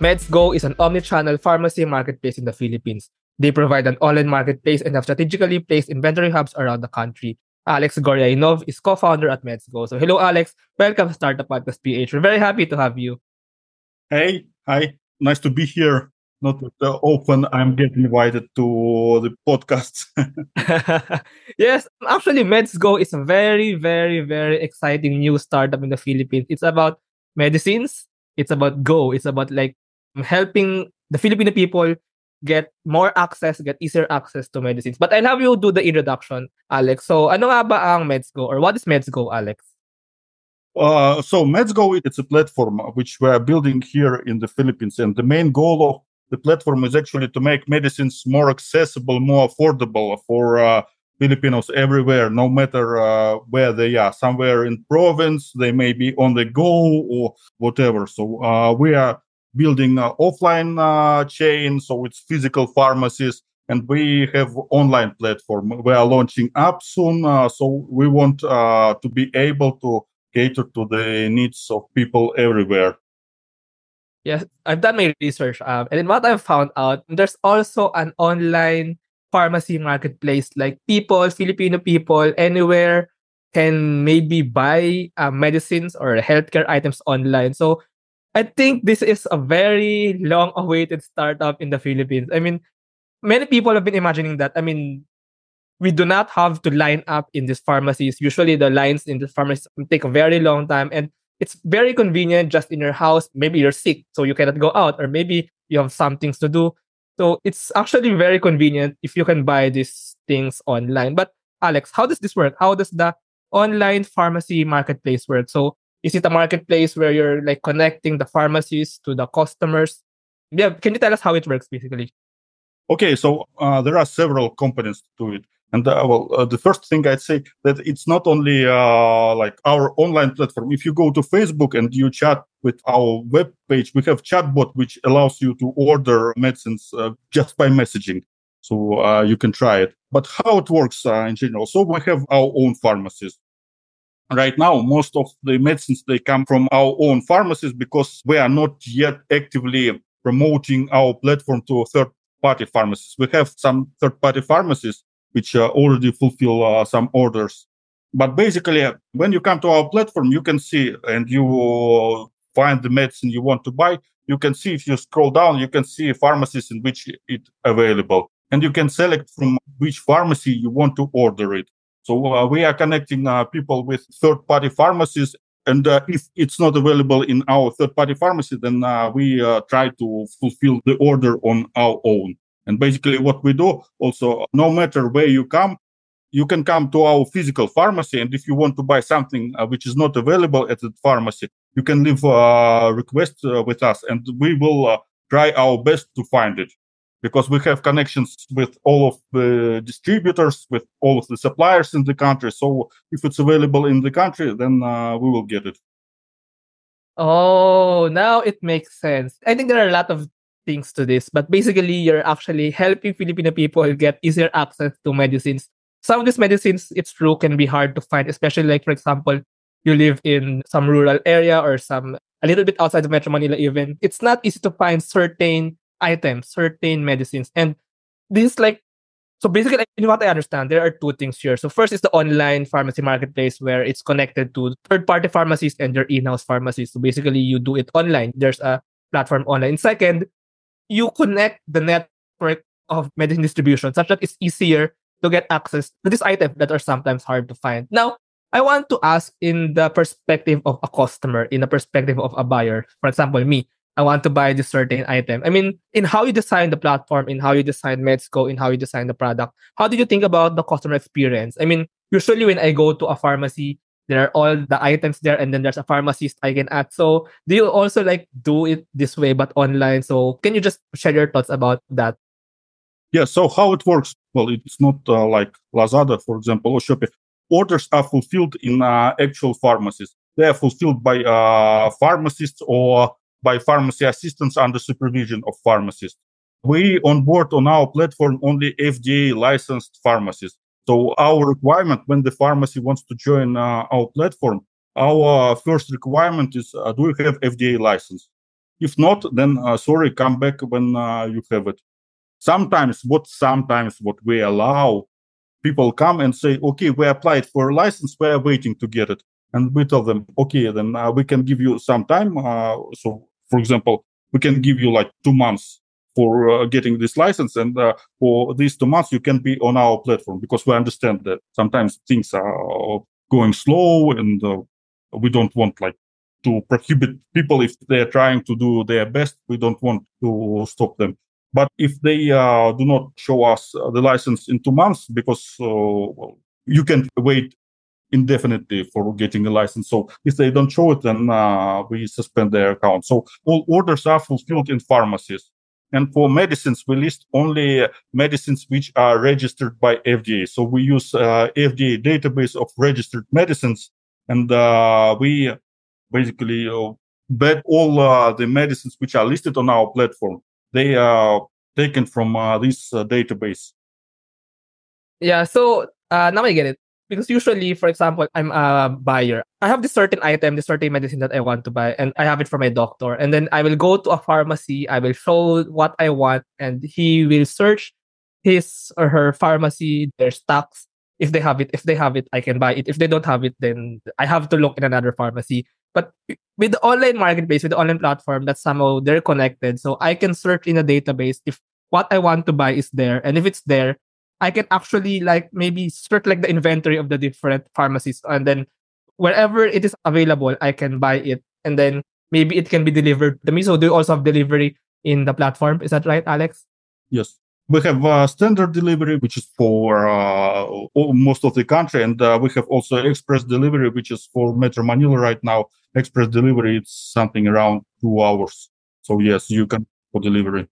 MedsGo is an omni-channel pharmacy marketplace in the Philippines. They provide an online marketplace and have strategically placed inventory hubs around the country. Alex Goryainov is co-founder at MedsGo. So hello, Alex. Welcome to Startup Podcast PH. We're very happy to have you. Hey, hi. Nice to be here. Not uh, often I'm getting invited to the podcast. yes, actually, MedsGo is a very, very, very exciting new startup in the Philippines. It's about medicines. It's about Go. It's about like helping the Filipino people get more access, get easier access to medicines. But I'll have you do the introduction, Alex. So, ano nga ba ang MedsGo or what is MedsGo, Alex? Uh, so MedsGo, it's a platform which we're building here in the Philippines. And the main goal of the platform is actually to make medicines more accessible, more affordable for uh, Filipinos everywhere, no matter uh, where they are. Somewhere in province, they may be on the go or whatever. So uh, we are building offline uh, chain, so it's physical pharmacies, and we have online platform. We are launching app soon, uh, so we want uh, to be able to cater to the needs of people everywhere. Yes, I've done my research, um, and in what I've found out, there's also an online pharmacy marketplace. Like people, Filipino people, anywhere can maybe buy uh, medicines or healthcare items online. So I think this is a very long awaited startup in the Philippines. I mean, many people have been imagining that. I mean, we do not have to line up in these pharmacies. Usually the lines in the pharmacies take a very long time and it's very convenient just in your house. Maybe you're sick, so you cannot go out, or maybe you have some things to do. So it's actually very convenient if you can buy these things online. But Alex, how does this work? How does the online pharmacy marketplace work? So is it a marketplace where you're like connecting the pharmacies to the customers? Yeah, can you tell us how it works basically? Okay, so uh, there are several components to it. And uh, well, uh, the first thing I'd say that it's not only uh, like our online platform. If you go to Facebook and you chat with our web page, we have chatbot which allows you to order medicines uh, just by messaging. So uh, you can try it. But how it works in general? So we have our own pharmacies right now most of the medicines they come from our own pharmacies because we are not yet actively promoting our platform to third party pharmacies. We have some third party pharmacies which uh, already fulfill uh, some orders. But basically when you come to our platform you can see and you find the medicine you want to buy. You can see if you scroll down you can see pharmacies in which it available. And you can select from which pharmacy you want to order it so uh, we are connecting uh, people with third-party pharmacies, and uh, if it's not available in our third-party pharmacy, then uh, we uh, try to fulfill the order on our own. And basically, what we do also, no matter where you come, you can come to our physical pharmacy, and if you want to buy something uh, which is not available at the pharmacy, you can leave a request with us, and we will try our best to find it because we have connections with all of the distributors, with all of the suppliers in the country. So if it's available in the country, then uh, we will get it. Oh, now it makes sense. I think there are a lot of things to this, but basically, you're actually helping Filipino people get easier access to medicines. Some of these medicines, it's true, can be hard to find, especially like, for example, you live in some rural area or some a little bit outside of Metro Manila, even. It's not easy to find certain items, certain medicines. And this is like, so basically, in what I understand, there are two things here. So first is the online pharmacy marketplace where it's connected to third-party pharmacies and their in-house pharmacies. So basically, you do it online. There's a platform online. Second, you connect the network of medicine distribution such that it's easier to get access to these items that are sometimes hard to find. Now, I want to ask in the perspective of a customer, in the perspective of a buyer. For example, me, I want to buy this certain item. I mean, in how you design the platform, in how you design MedsGo, in how you design the product, how did you think about the customer experience? I mean, usually when I go to a pharmacy, there are all the items there, and then there's a pharmacist I can add. So, do you also like do it this way but online? So, can you just share your thoughts about that? Yeah. So, how it works? Well, it's not uh, like Lazada, for example, or Shopee. Orders are fulfilled in uh, actual pharmacies. They are fulfilled by uh, pharmacists or by pharmacy assistants under supervision of pharmacists. We onboard on our platform only FDA licensed pharmacies. So our requirement when the pharmacy wants to join uh, our platform, our first requirement is uh, do you have FDA license? If not, then uh, sorry, come back when uh, you have it. Sometimes, what sometimes what we allow, people come and say, okay, we applied for a license, we are waiting to get it, and we tell them, okay, then uh, we can give you some time. Uh, so, for example, we can give you like two months for uh, getting this license, and uh, for these two months you can be on our platform because we understand that sometimes things are going slow and we don't want like to prohibit people if they're trying to do their best. We don't want to stop them. But if they uh, do not show us uh, the license in two months, because uh, you can wait indefinitely for getting a license. So if they don't show it, then uh, we suspend their account. So all orders are fulfilled in pharmacies. And for medicines, we list only medicines which are registered by FDA. So we use uh, FDA database of registered medicines, and uh, we basically uh, bet all uh, the medicines which are listed on our platform. They are taken from uh, this database. Yeah. So now I get it because usually, for example, I'm a buyer. I have this certain item, this certain medicine that I want to buy, and I have it from my doctor. And then I will go to a pharmacy, I will show what I want, and he will search his or her pharmacy, their stocks. If they have it, if they have it, I can buy it. If they don't have it, then I have to look in another pharmacy. But with the online marketplace, with the online platform, that somehow they're connected. So I can search in a database if what I want to buy is there. And if it's there, I can actually like maybe search like the inventory of the different pharmacies and then wherever it is available, I can buy it and then maybe it can be delivered to me. So do you also have delivery in the platform? Is that right, Alex? Yes. We have uh, standard delivery, which is for uh, most of the country, and uh, we have also express delivery, which is for Metro Manila right now. Express delivery, it's something around two hours. So yes, you can for delivery.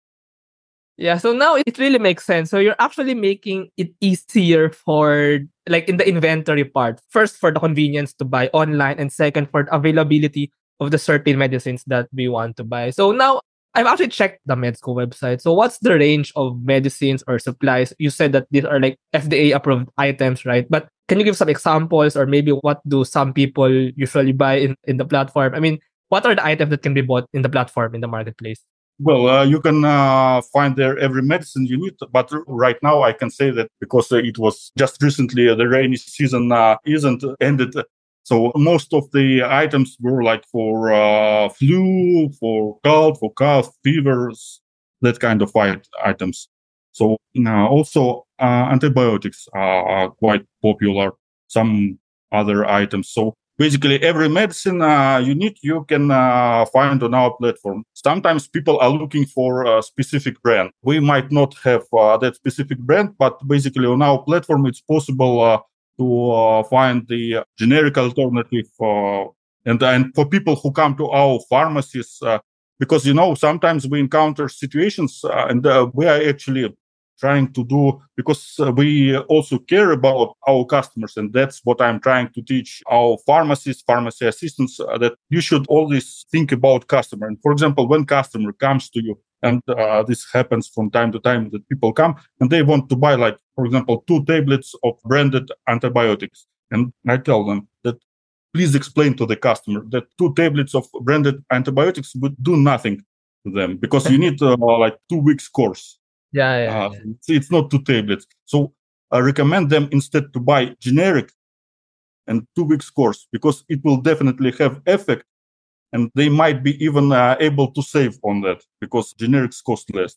Yeah, so now it really makes sense. So you're actually making it easier for like in the inventory part. First for the convenience to buy online and second for the availability of the certain medicines that we want to buy. So now I've actually checked the MedsGo website. So what's the range of medicines or supplies? You said that these are like FDA approved items, right? But can you give some examples or maybe what do some people usually buy in, in the platform? I mean, what are the items that can be bought in the platform in the marketplace? Well, uh, you can uh, find there every medicine you need, but right now I can say that because uh, it was just recently uh, the rainy season uh, isn't ended. So most of the items were like for uh, flu, for cold, for cough, fevers, that kind of items. So now also antibiotics are quite popular. Some other items. So basically every medicine uh, you need you can uh, find on our platform. Sometimes people are looking for a specific brand. We might not have uh, that specific brand but basically on our platform it's possible uh, to uh, find the generic alternative uh, and and for people who come to our pharmacies because you know sometimes we encounter situations and we are actually trying to do because we also care about our customers and that's what i'm trying to teach our pharmacists pharmacy assistants uh, that you should always think about customer. And for example when customer comes to you and uh, this happens from time to time that people come and they want to buy like for example two tablets of branded antibiotics. And i tell them that please explain to the customer that two tablets of branded antibiotics would do nothing to them because you need uh, like two weeks course yeah, yeah, uh, yeah. It's, it's, not two tablets. So I recommend them instead to buy generic and two weeks course because it will definitely have effect and they might be even uh, able to save on that because generics cost less.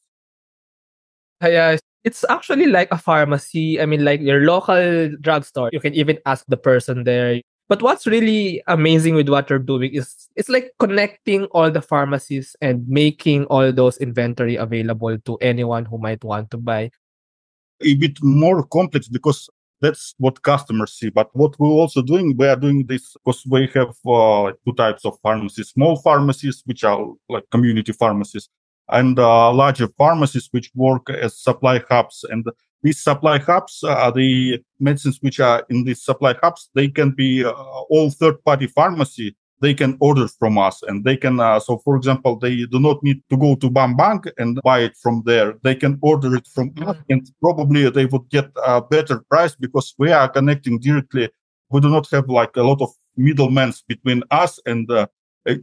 Yeah, it's actually like a pharmacy. I mean, like your local drugstore. You can even ask the person there. But what's really amazing with what you're doing is it's like connecting all the pharmacies and making all those inventory available to anyone who might want to buy. A bit more complex because that's what customers see. But what we're also doing, we are doing this because we have uh, two types of pharmacies: small pharmacies, which are like community pharmacies, and uh, larger pharmacies, which work as supply hubs. And these supply hubs are the medicines which are in these supply hubs. They can be uh, all third party pharmacy. They can order from us and they can, uh, so for example, they do not need to go to BAM Bank and buy it from there. They can order it from us mm-hmm. and probably they would get a better price because we are connecting directly. We do not have like a lot of middlemen between us and the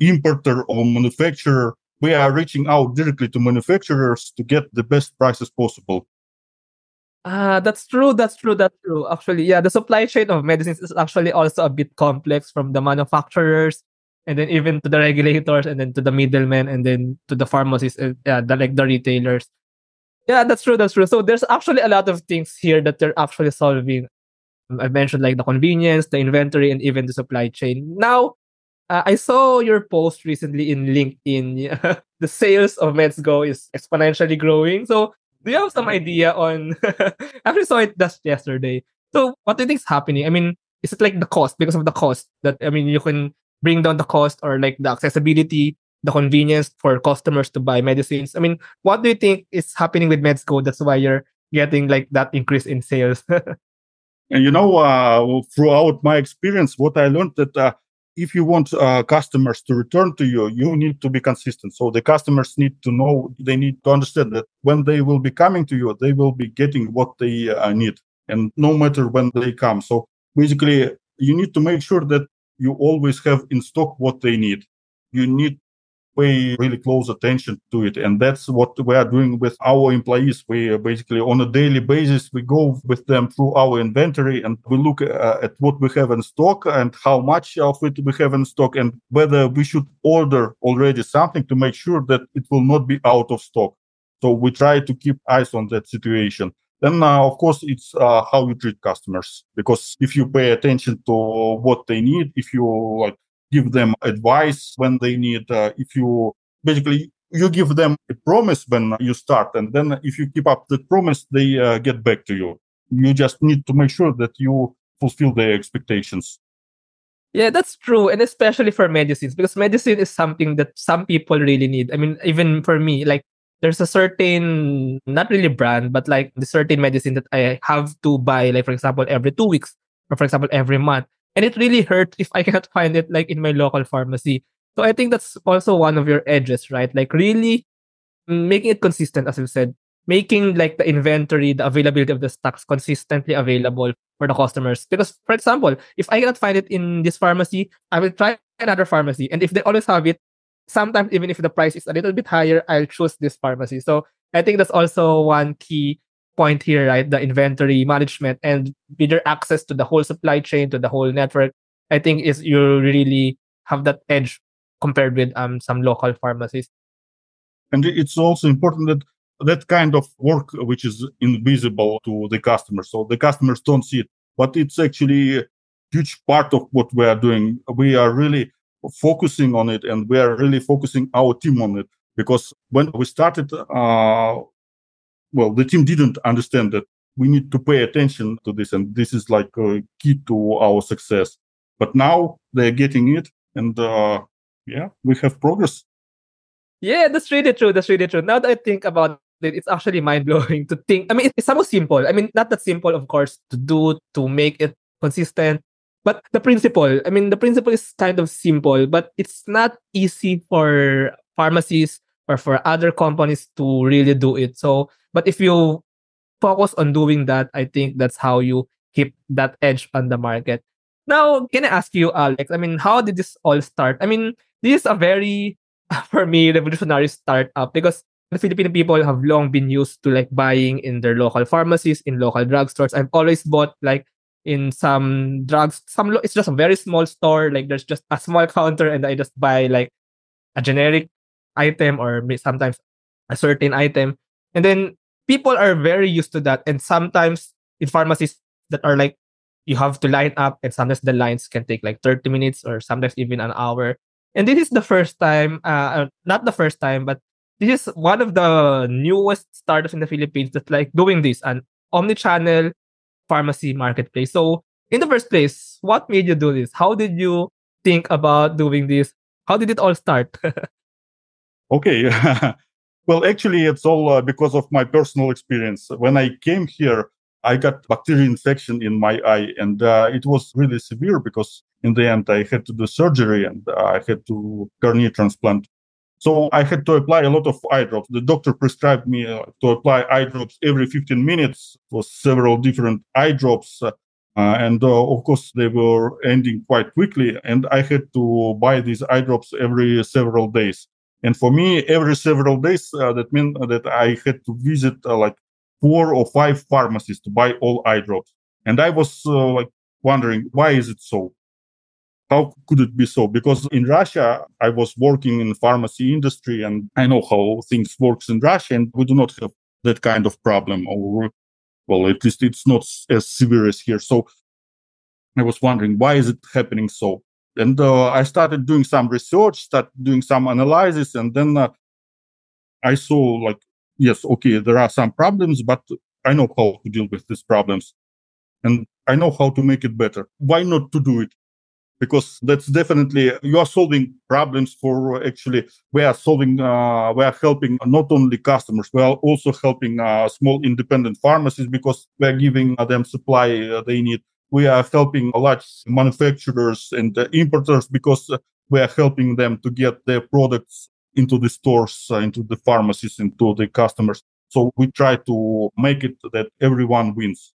importer or manufacturer we are reaching out directly to manufacturers to get the best prices possible. Ah, that's true. That's true. That's true. Actually, yeah, the supply chain of medicines is actually also a bit complex from the manufacturers and then even to the regulators and then to the middlemen and then to the pharmacies uh, yeah the, like the retailers yeah that's true that's true so there's actually a lot of things here that they're actually solving i mentioned like the convenience the inventory and even the supply chain now uh, i saw your post recently in linkedin the sales of MedsGo is exponentially growing so do you have some idea on i actually saw it just yesterday so what do you think is happening i mean is it like the cost because of the cost that i mean you can bring down the cost or like the accessibility, the convenience for customers to buy medicines? I mean, what do you think is happening with MedsGo? That's why you're getting like that increase in sales. and you know, uh, throughout my experience, what I learned that uh, if you want uh, customers to return to you, you need to be consistent. So the customers need to know, they need to understand that when they will be coming to you, they will be getting what they uh, need, and no matter when they come. So basically, you need to make sure that you always have in stock what they need. You need pay really close attention to it. And that's what we are doing with our employees. We basically on a daily basis, we go with them through our inventory and we look uh, at what we have in stock and how much of it we have in stock and whether we should order already something to make sure that it will not be out of stock. So we try to keep eyes on that situation. Then, uh, of course, it's uh, how you treat customers. Because if you pay attention to what they need, if you like give them advice when they need, uh, if you basically you give them a promise when you start, and then if you keep up that promise, they uh, get back to you. You just need to make sure that you fulfill their expectations. Yeah, that's true. And especially for medicines, because medicine is something that some people really need. I mean, even for me, like there's a certain not really brand but like the certain medicine that i have to buy like for example every two weeks or for example every month and it really hurts if i cannot find it like in my local pharmacy. So i think that's also one of your edges right? Like really making it consistent as you said. Making like the inventory the availability of the stocks consistently available for the customers. Because for example if i cannot find it in this pharmacy i will try another pharmacy. And if they always have it sometimes even if the price is a little bit higher, I'll choose this pharmacy. So I think that's also one key point here, right? The inventory management and your access to the whole supply chain, to the whole network, I think is you really have that edge compared with um some local pharmacies. And it's also important that that kind of work which is invisible to the customers. So the customers don't see it, but it's actually a huge part of what we are doing. We are really focusing on it and we are really focusing our team on it because when we started uh, well the team didn't understand that we need to pay attention to this and this is like a key to our success. But now they're getting it and uh, yeah we have progress. Yeah that's really true that's really true. Now that i think about it it's actually mind-blowing to think i mean it's almost simple. I mean not that simple of course to do to make it consistent but the principle, I mean, the principle is kind of simple, but it's not easy for pharmacies or for other companies to really do it. So, but if you focus on doing that, I think that's how you keep that edge on the market. Now, can I ask you, Alex? I mean, how did this all start? I mean, this is a very, for me, revolutionary startup because the Filipino people have long been used to like buying in their local pharmacies, in local drugstores. I've always bought like in some drugs some it's just a very small store like there's just a small counter and i just buy like a generic item or sometimes a certain item and then people are very used to that and sometimes in pharmacies that are like you have to line up and sometimes the lines can take like 30 minutes or sometimes even an hour and this is the first time uh, not the first time but this is one of the newest startups in the philippines that's like doing this an omni-channel pharmacy marketplace. So, in the first place, what made you do this? How did you think about doing this? How did it all start? okay. well, actually, it's all uh, because of my personal experience. When I came here, I got bacterial infection in my eye, and uh, it was really severe because in the end I had to do surgery and I had to cornea transplant. So I had to apply a lot of eye drops. The doctor prescribed me uh, to apply eye drops every 15 minutes for several different eye drops. Uh, and uh, of course, they were ending quite quickly. And I had to buy these eye drops every several days. And for me, every several days, uh, that meant that I had to visit uh, like four or five pharmacies to buy all eye drops. And I was uh, like wondering, why is it so? How could it be so? Because in Russia, I was working in pharmacy industry and I know how things works in Russia and we do not have that kind of problem or well, at least it's not as severe as here. So I was wondering, why is it happening so? And uh, I started doing some research, started doing some analysis, and then uh, I saw like, yes, okay, there are some problems, but I know how to deal with these problems, and I know how to make it better. Why not to do it? Because that's definitely you are solving problems for actually we are solving uh, we are helping not only customers we are also helping uh, small independent pharmacies because we are giving them supply uh, they need we are helping large manufacturers and importers because we are helping them to get their products into the stores, uh, into the pharmacies, into the customers. So we try to make it that everyone wins.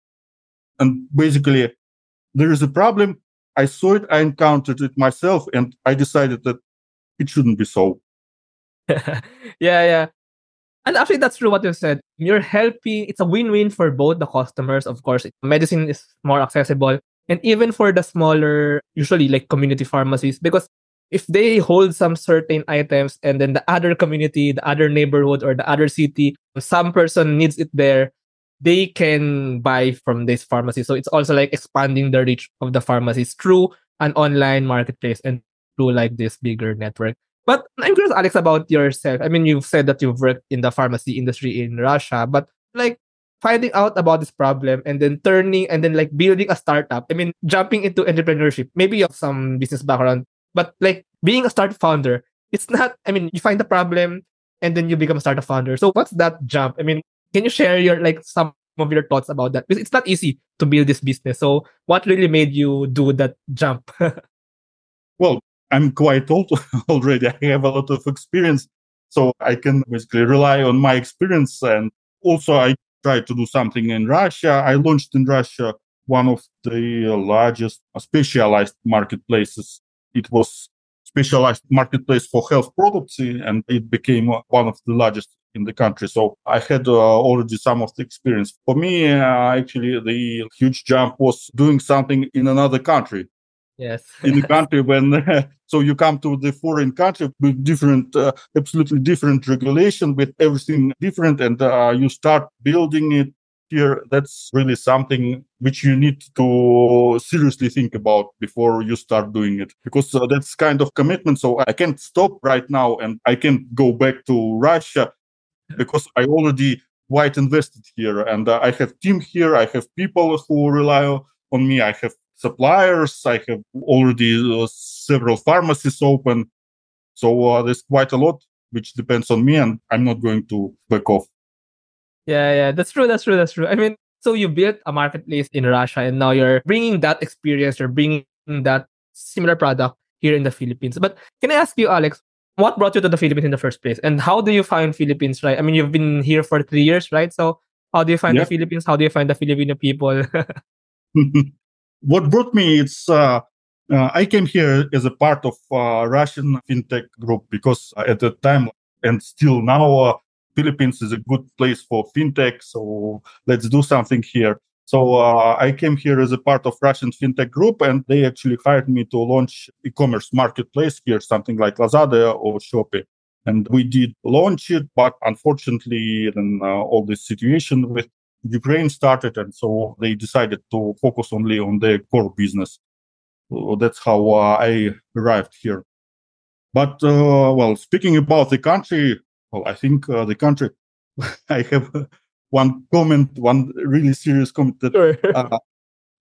And basically, there is a problem. I saw it, I encountered it myself, and I decided that it shouldn't be so. yeah, yeah. And actually, that's true what you said. You're helping, it's a win win for both the customers, of course. Medicine is more accessible. And even for the smaller, usually like community pharmacies, because if they hold some certain items and then the other community, the other neighborhood, or the other city, some person needs it there, they can buy from this pharmacy. So it's also like expanding the reach of the pharmacies through an online marketplace and through like this bigger network. But I'm curious, Alex, about yourself. I mean, you've said that you've worked in the pharmacy industry in Russia, but like finding out about this problem and then turning and then like building a startup. I mean, jumping into entrepreneurship. Maybe you have some business background, but like being a startup founder, it's not. I mean, you find the problem and then you become a startup founder. So what's that jump? I mean, can you share your like some of your thoughts about that? Because it's not easy to build this business. So what really made you do that jump? well, I'm quite old already. I have a lot of experience. So I can basically rely on my experience. And also, I tried to do something in Russia. I launched in Russia one of the largest specialized marketplaces. It was specialized marketplace for health products and it became one of the largest in the country. So I had uh, already some of the experience. For me, uh, actually, the huge jump was doing something in another country yes. In the country when so you come to the foreign country with different uh, absolutely different regulation with everything different and uh, you start building it here that's really something which you need to seriously think about before you start doing it. Because uh, that's kind of commitment so i can't stop right now and i can't go back to russia because i already quite invested here and uh, i have team here i have people who rely on me i have suppliers. I have already uh, several pharmacies open. So uh, there's quite a lot, which depends on me, and I'm not going to back off. Yeah, yeah, that's true. That's true. That's true. I mean, so you built a marketplace in Russia, and now you're bringing that experience, you're bringing that similar product here in the Philippines. But can I ask you, Alex, what brought you to the Philippines in the first place, and how do you find Philippines? Right? I mean, you've been here for three years, right? So how do you find the Philippines? How do you find the Filipino people? what brought me it's uh, uh, I came here as a part of uh, Russian fintech group because at the time and still now uh, Philippines is a good place for fintech. So let's do something here. So uh, I came here as a part of Russian fintech group, and they actually hired me to launch e-commerce marketplace here, something like Lazada or Shopee. And we did launch it, but unfortunately, then uh, all this situation with Ukraine started, and so they decided to focus only on their core business. So that's how uh, I arrived here. But uh, well, speaking about the country, well, I think uh, the country. I have one comment, one really serious comment that. Uh,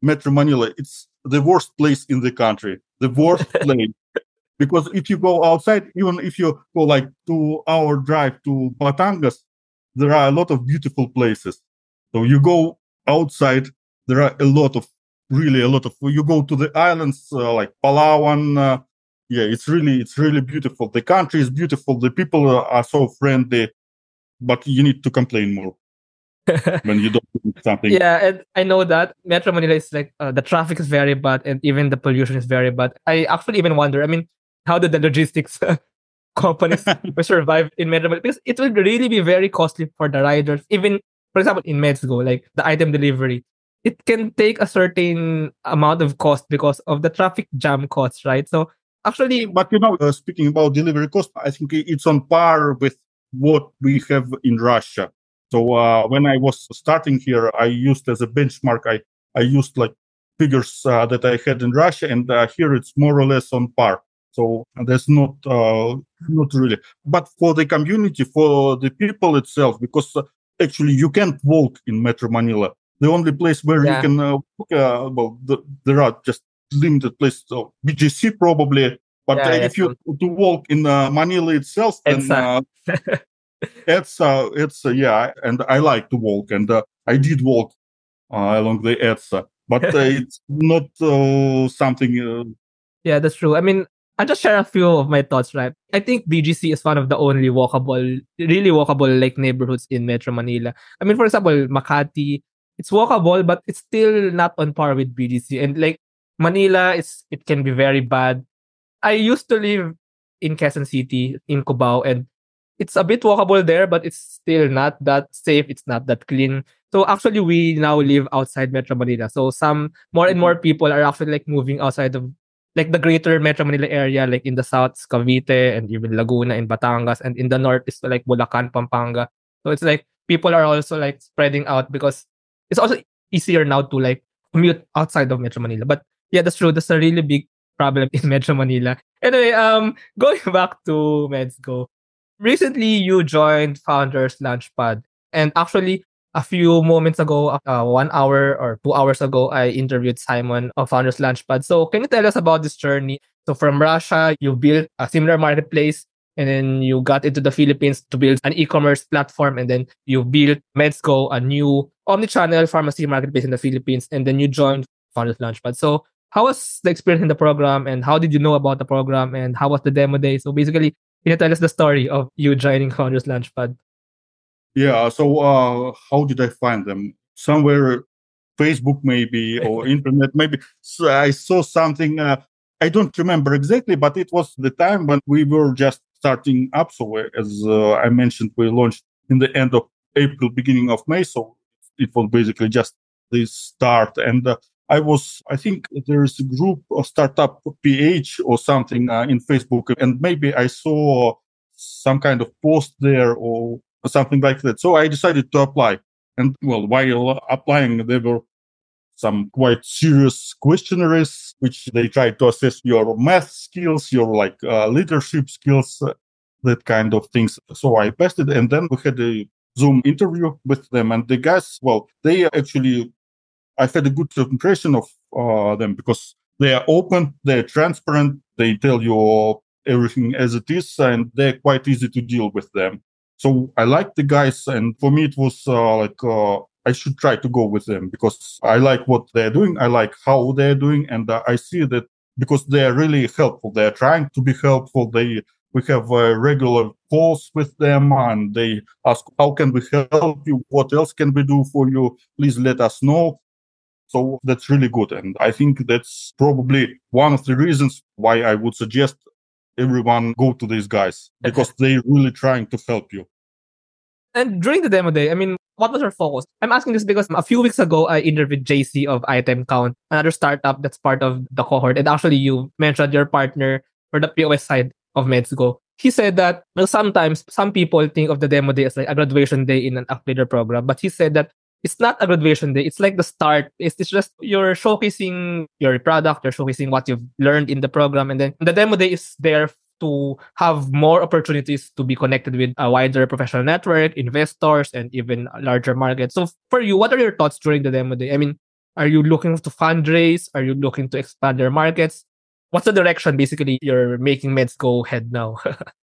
Metro Manila, it's the worst place in the country, the worst place. Because if you go outside, even if you go like two hour drive to Batangas, there are a lot of beautiful places so you go outside, there are a lot of, really a lot of, you go to the islands uh, like Palawan. Uh, yeah, it's really, it's really beautiful. The country is beautiful. The people are so friendly, but you need to complain more. when you don't do something. Yeah, and I know that Metro Manila is like uh, the traffic is very bad and even the pollution is very bad. I actually even wonder. I mean, how did the logistics companies survive in Metro Manila because it will really be very costly for the riders. Even, for example, in MedsGo, like the item delivery, it can take a certain amount of cost because of the traffic jam costs, right? So actually, but you know, uh, speaking about delivery cost, I think it's on par with what we have in Russia. So uh, when I was starting here, I used as a benchmark, I, I used like figures uh, that I had in Russia, and uh, here it's more or less on par. So there's not uh, not really, but for the community, for the people itself, because uh, actually you can't walk in Metro Manila. The only place where yeah. you can uh, walk, well, the, there are just limited places. So BGC probably, but yeah, if you to walk in Manila itself, then it's uh, it's uh, yeah, and I like to walk, and uh, I did walk uh, along the EDSA, but uh, it's not uh, something. Yeah, that's true. I mean, I just share a few of my thoughts, right? I think BGC is one of the only walkable, really walkable like neighborhoods in Metro Manila. I mean, for example, Makati, it's walkable, but it's still not on par with BGC. And like Manila, is it can be very bad. I used to live in Quezon City, in Cubao, and it's a bit walkable there, but it's still not that safe. It's not that clean. So actually, we now live outside Metro Manila. So some more and more mm-hmm. people are actually like moving outside of like the greater Metro Manila area, like in the south, Cavite and even Laguna and Batangas, and in the north is like Bulacan, Pampanga. So it's like people are also like spreading out because it's also easier now to like commute outside of Metro Manila. But yeah, that's true. That's a really big problem in Metro Manila. Anyway, um, going back to MedsGo, recently you joined Founders Launchpad, and actually a few moments ago, uh, one hour or two hours ago, I interviewed Simon of Founders Launchpad. So can you tell us about this journey? So from Russia, you built a similar marketplace, and then you got into the Philippines to build an e-commerce platform, and then you built MedsGo, a new omni-channel pharmacy marketplace in the Philippines, and then you joined Founders Launchpad. So how was the experience in the program, and how did you know about the program, and how was the demo day? So basically, can you tell us the story of you joining Founders Launchpad? Yeah. So uh, how did I find them? Somewhere, Facebook maybe or internet maybe. So I saw something. Uh, I don't remember exactly, but it was the time when we were just starting up. So as uh, I mentioned, we launched in the end of April, beginning of May. So it was basically just the start. And uh, I was, I think there is a group, a startup PH or something uh, in Facebook, and maybe I saw some kind of post there or something like that. So I decided to apply. And well, while applying, there were some quite serious questionnaires, which they try to assess your math skills, your like uh, leadership skills, uh, that kind of things. So I passed it, and then we had a Zoom interview with them, and the guys, well, they actually I've had a good impression of uh, them because they are open, they're transparent, they tell you everything as it is, and they're quite easy to deal with them. So I like the guys, and for me, it was uh, like uh, I should try to go with them because I like what they're doing, I like how they're doing, and uh, I see that because they're really helpful. They're trying to be helpful. They we have uh, regular calls with them and they ask how can we help you what else can we do for you please let us know so that's really good. And I think that's probably one of the reasons why I would suggest everyone go to these guys because they're really trying to help you. And during the demo day, I mean, what was your focus? I'm asking this because a few weeks ago, I interviewed JC of Item Count, another startup that's part of the cohort. And actually, you mentioned your partner for the POS side of MedsGo. He said that well, sometimes some people think of the demo day as like a graduation day in an accelerator program, but he said that it's not a graduation day. It's like the start. It's, it's just you're showcasing your product, you're showcasing what you've learned in the program. And then the demo day is there to have more opportunities to be connected with a wider professional network, investors, and even larger markets. So for you, what are your thoughts during the demo day? I mean, are you looking to fundraise? Are you looking to expand your markets? What's the direction basically you're making MedsGo head now?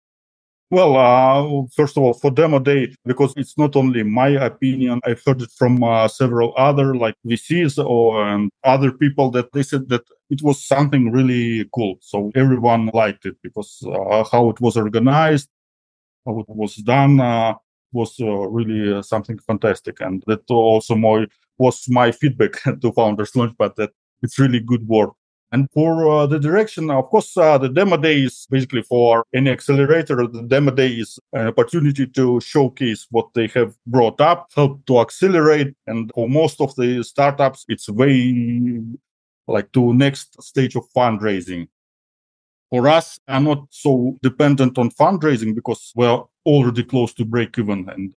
Well, uh, first of all, for demo day, because it's not only my opinion, I've heard it from uh, several other like VCs or um, other people that they said that it was something really cool. So everyone liked it because uh, how it was organized, how it was done, uh, was uh, really uh, something fantastic. And that also my, was my feedback to Founders Launchpad that it's really good work. And for uh, the direction, of course, uh, the demo day is basically for any accelerator. The demo day is an opportunity to showcase what they have brought up, help to accelerate. And for most of the startups, it's way like to next stage of fundraising. For us, I'm not so dependent on fundraising because we're already close to break even and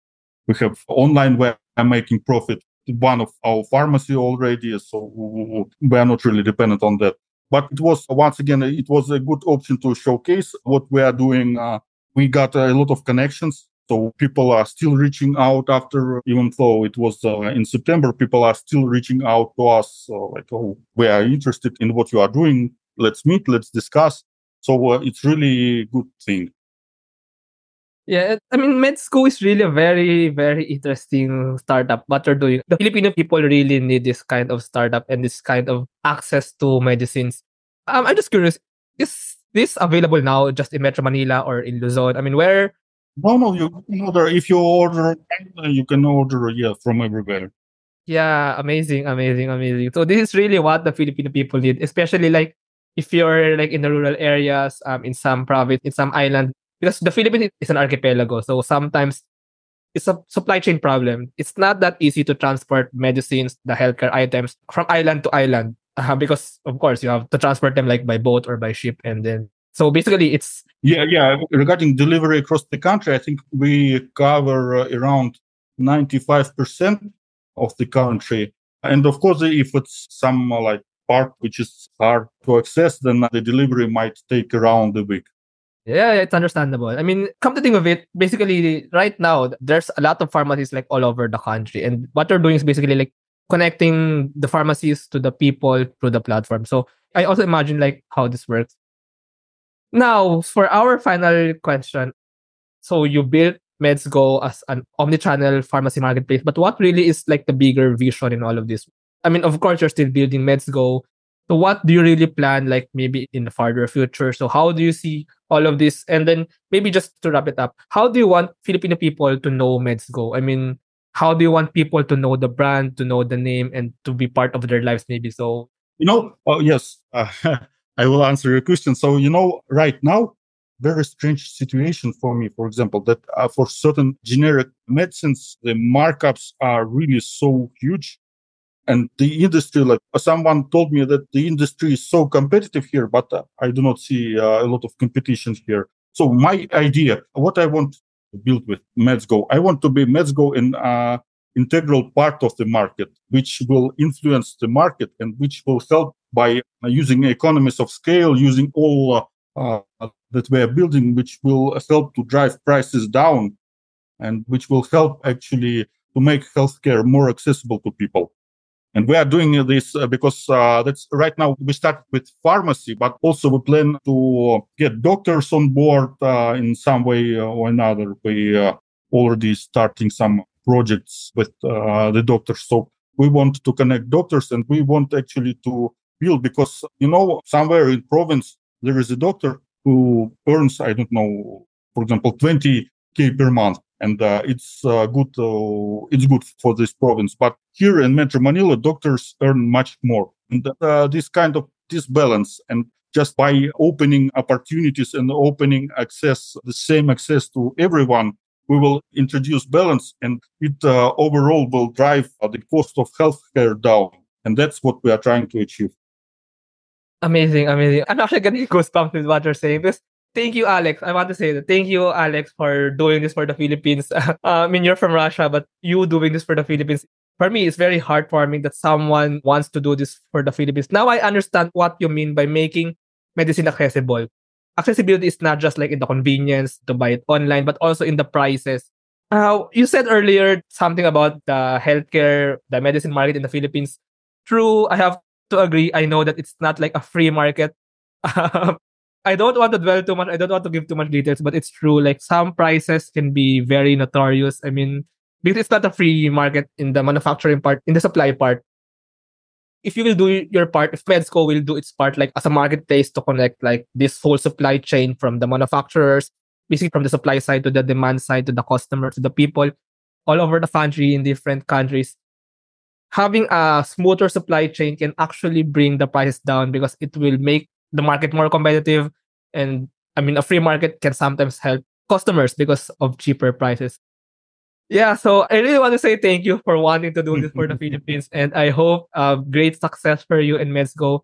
we have online where I'm making profit one of our pharmacy already, so we are not really dependent on that. But it was once again, it was a good option to showcase what we are doing. Uh, we got a lot of connections. So people are still reaching out after, even though it was uh, in September, people are still reaching out to us. like, oh, we are interested in what you are doing. Let's meet. Let's discuss. So uh, it's really a good thing. Yeah, I mean, MedsGo is really a very, very interesting startup. What they're doing, the Filipino people really need this kind of startup and this kind of access to medicines. Um, I'm just curious, is this available now just in Metro Manila or in Luzon? I mean, where? No, no, you can order. If you order, you can order, yeah, from everywhere. Yeah, amazing, amazing, amazing. So this is really what the Filipino people need, especially like if you're like in the rural areas, um, in some province, in some island, because the Philippines is an archipelago. So sometimes it's a supply chain problem. It's not that easy to transport medicines, the healthcare items from island to island. Uh, because of course you have to transport them like by boat or by ship and then so basically it's yeah yeah regarding delivery across the country i think we cover uh, around 95% of the country and of course if it's some uh, like part which is hard to access then the delivery might take around a week yeah, it's understandable. I mean, come to think of it, basically, right now, there's a lot of pharmacies like all over the country. And what they're doing is basically like connecting the pharmacies to the people through the platform. So I also imagine like how this works. Now, for our final question. So you built MedsGo as an omni-channel pharmacy marketplace, but what really is like the bigger vision in all of this? I mean, of course, you're still building MedsGo. So what do you really plan like maybe in the farther future? So how do you see all of this? And then maybe just to wrap it up, how do you want Filipino people to know MedsGo? I mean, how do you want people to know the brand, to know the name, and to be part of their lives maybe? So you know, oh yes, uh, I will answer your question. So you know, right now, very strange situation for me. For example, that uh, for certain generic medicines, the markups are really so huge and the industry like someone told me that the industry is so competitive here but uh, i do not see uh, a lot of competition here. So my idea what i want to build with medsgo i want to be medsgo in uh, integral part of the market which will influence the market and which will help by using economies of scale using all uh, uh, that we are building which will help to drive prices down and which will help actually to make healthcare more accessible to people and we are doing this uh, because uh, that's right now we start with pharmacy, but also we plan to get doctors on board uh, in some way or another. We uh, already starting some projects with uh, the doctors. So we want to connect doctors and we want actually to build because, you know, somewhere in province, there is a doctor who earns, I don't know, for example, 20k per month and uh, it's uh, good. Uh, it's good for this province. But here in Metro Manila, doctors earn much more. And uh, this kind of disbalance, and just by opening opportunities and opening access, the same access to everyone, we will introduce balance, and it uh, overall will drive the cost of healthcare down. And that's what we are trying to achieve. Amazing, amazing. I'm actually getting goosebumps with what you're saying. This thank you, Alex. I want to say that thank you, Alex, for doing this for the Philippines. I mean, you're from Russia, but you doing this for the Philippines. For me, it's very heartwarming that someone wants to do this for the Philippines. Now I understand what you mean by making medicine accessible. Accessibility is not just like in the convenience to buy it online, but also in the prices. Uh, you said earlier something about the healthcare, the medicine market in the Philippines. True, I have to agree. I know that it's not like a free market. I don't want to dwell too much. I don't want to give too much details, but it's true. Like some prices can be very notorious. I mean, because it's not a free market in the manufacturing part, in the supply part. If you will do your part, if MedsGo will do its part, like as a marketplace to connect like this whole supply chain from the manufacturers, basically from the supply side to the demand side to the customer to the people all over the country in different countries. having a smoother supply chain can actually bring the prices down because it will make the market more competitive. And I mean, a free market can sometimes help customers because of cheaper prices. Yeah, so I really want to say thank you for wanting to do this for the Philippines, and I hope uh, great success for you in MedsGo.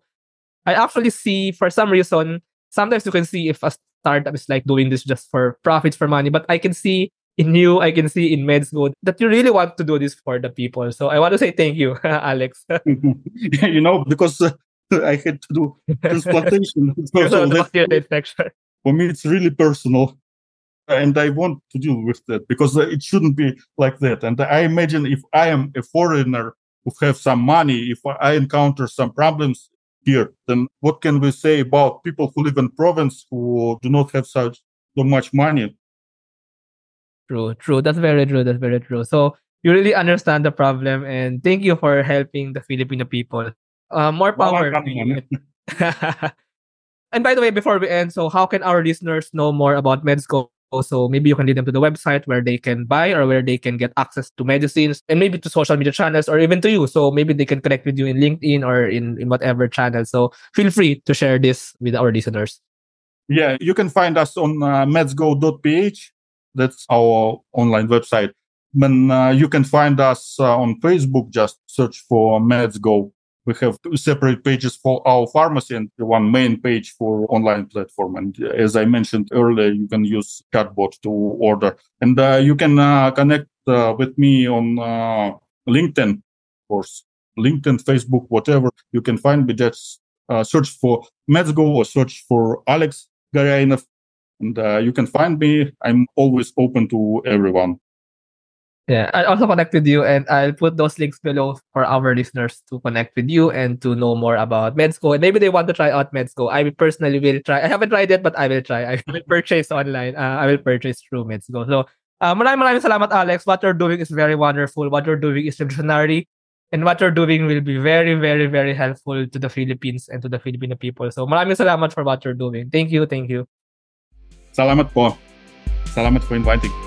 I actually see, for some reason, sometimes you can see if a startup is like doing this just for profits for money, but I can see in you, I can see in MedsGo that you really want to do this for the people. So I want to say thank you, Alex. you know, because uh, I had to do transplantation. so. For me, it's really personal and I want to deal with that because it shouldn't be like that. And I imagine if I am a foreigner who have some money, if I encounter some problems here, then what can we say about people who live in province who do not have such so much money? True, true. That's very true. That's very true. So you really understand the problem, and thank you for helping the Filipino people. Uh, more power. and by the way, before we end, so how can our listeners know more about MedsGo So maybe you can lead them to the website where they can buy or where they can get access to medicines and maybe to social media channels or even to you. So maybe they can connect with you in linkedin or in, in whatever channel. So feel free to share this with our listeners. Yeah you can find us on uh, medsgo.ph that's our online website. And uh, you can find us uh, on facebook. Just search for medsgo we have two separate pages for our pharmacy and one main page for online platform. And as I mentioned earlier, you can use chatbot to order. And uh, you can uh, connect uh, with me on uh, LinkedIn, of course, LinkedIn, Facebook, whatever. You can find me. Just uh, search for MedsGo or search for Alex Goryainov. And uh, you can find me. I'm always open to everyone. Yeah, I'll also connect with you and I'll put those links below for our listeners to connect with you and to know more about MedsGo. And maybe they want to try out MedsGo. I personally will try. I haven't tried it, but I will try. I will purchase online. Uh, I will purchase through MedsGo. So, uh, maraming maraming salamat, Alex. What you're doing is very wonderful. What you're doing is revolutionary. And what you're doing will be very, very, very helpful to the Philippines and to the Filipino people. So, maraming salamat for what you're doing. Thank you, thank you. Salamat po. Salamat for inviting.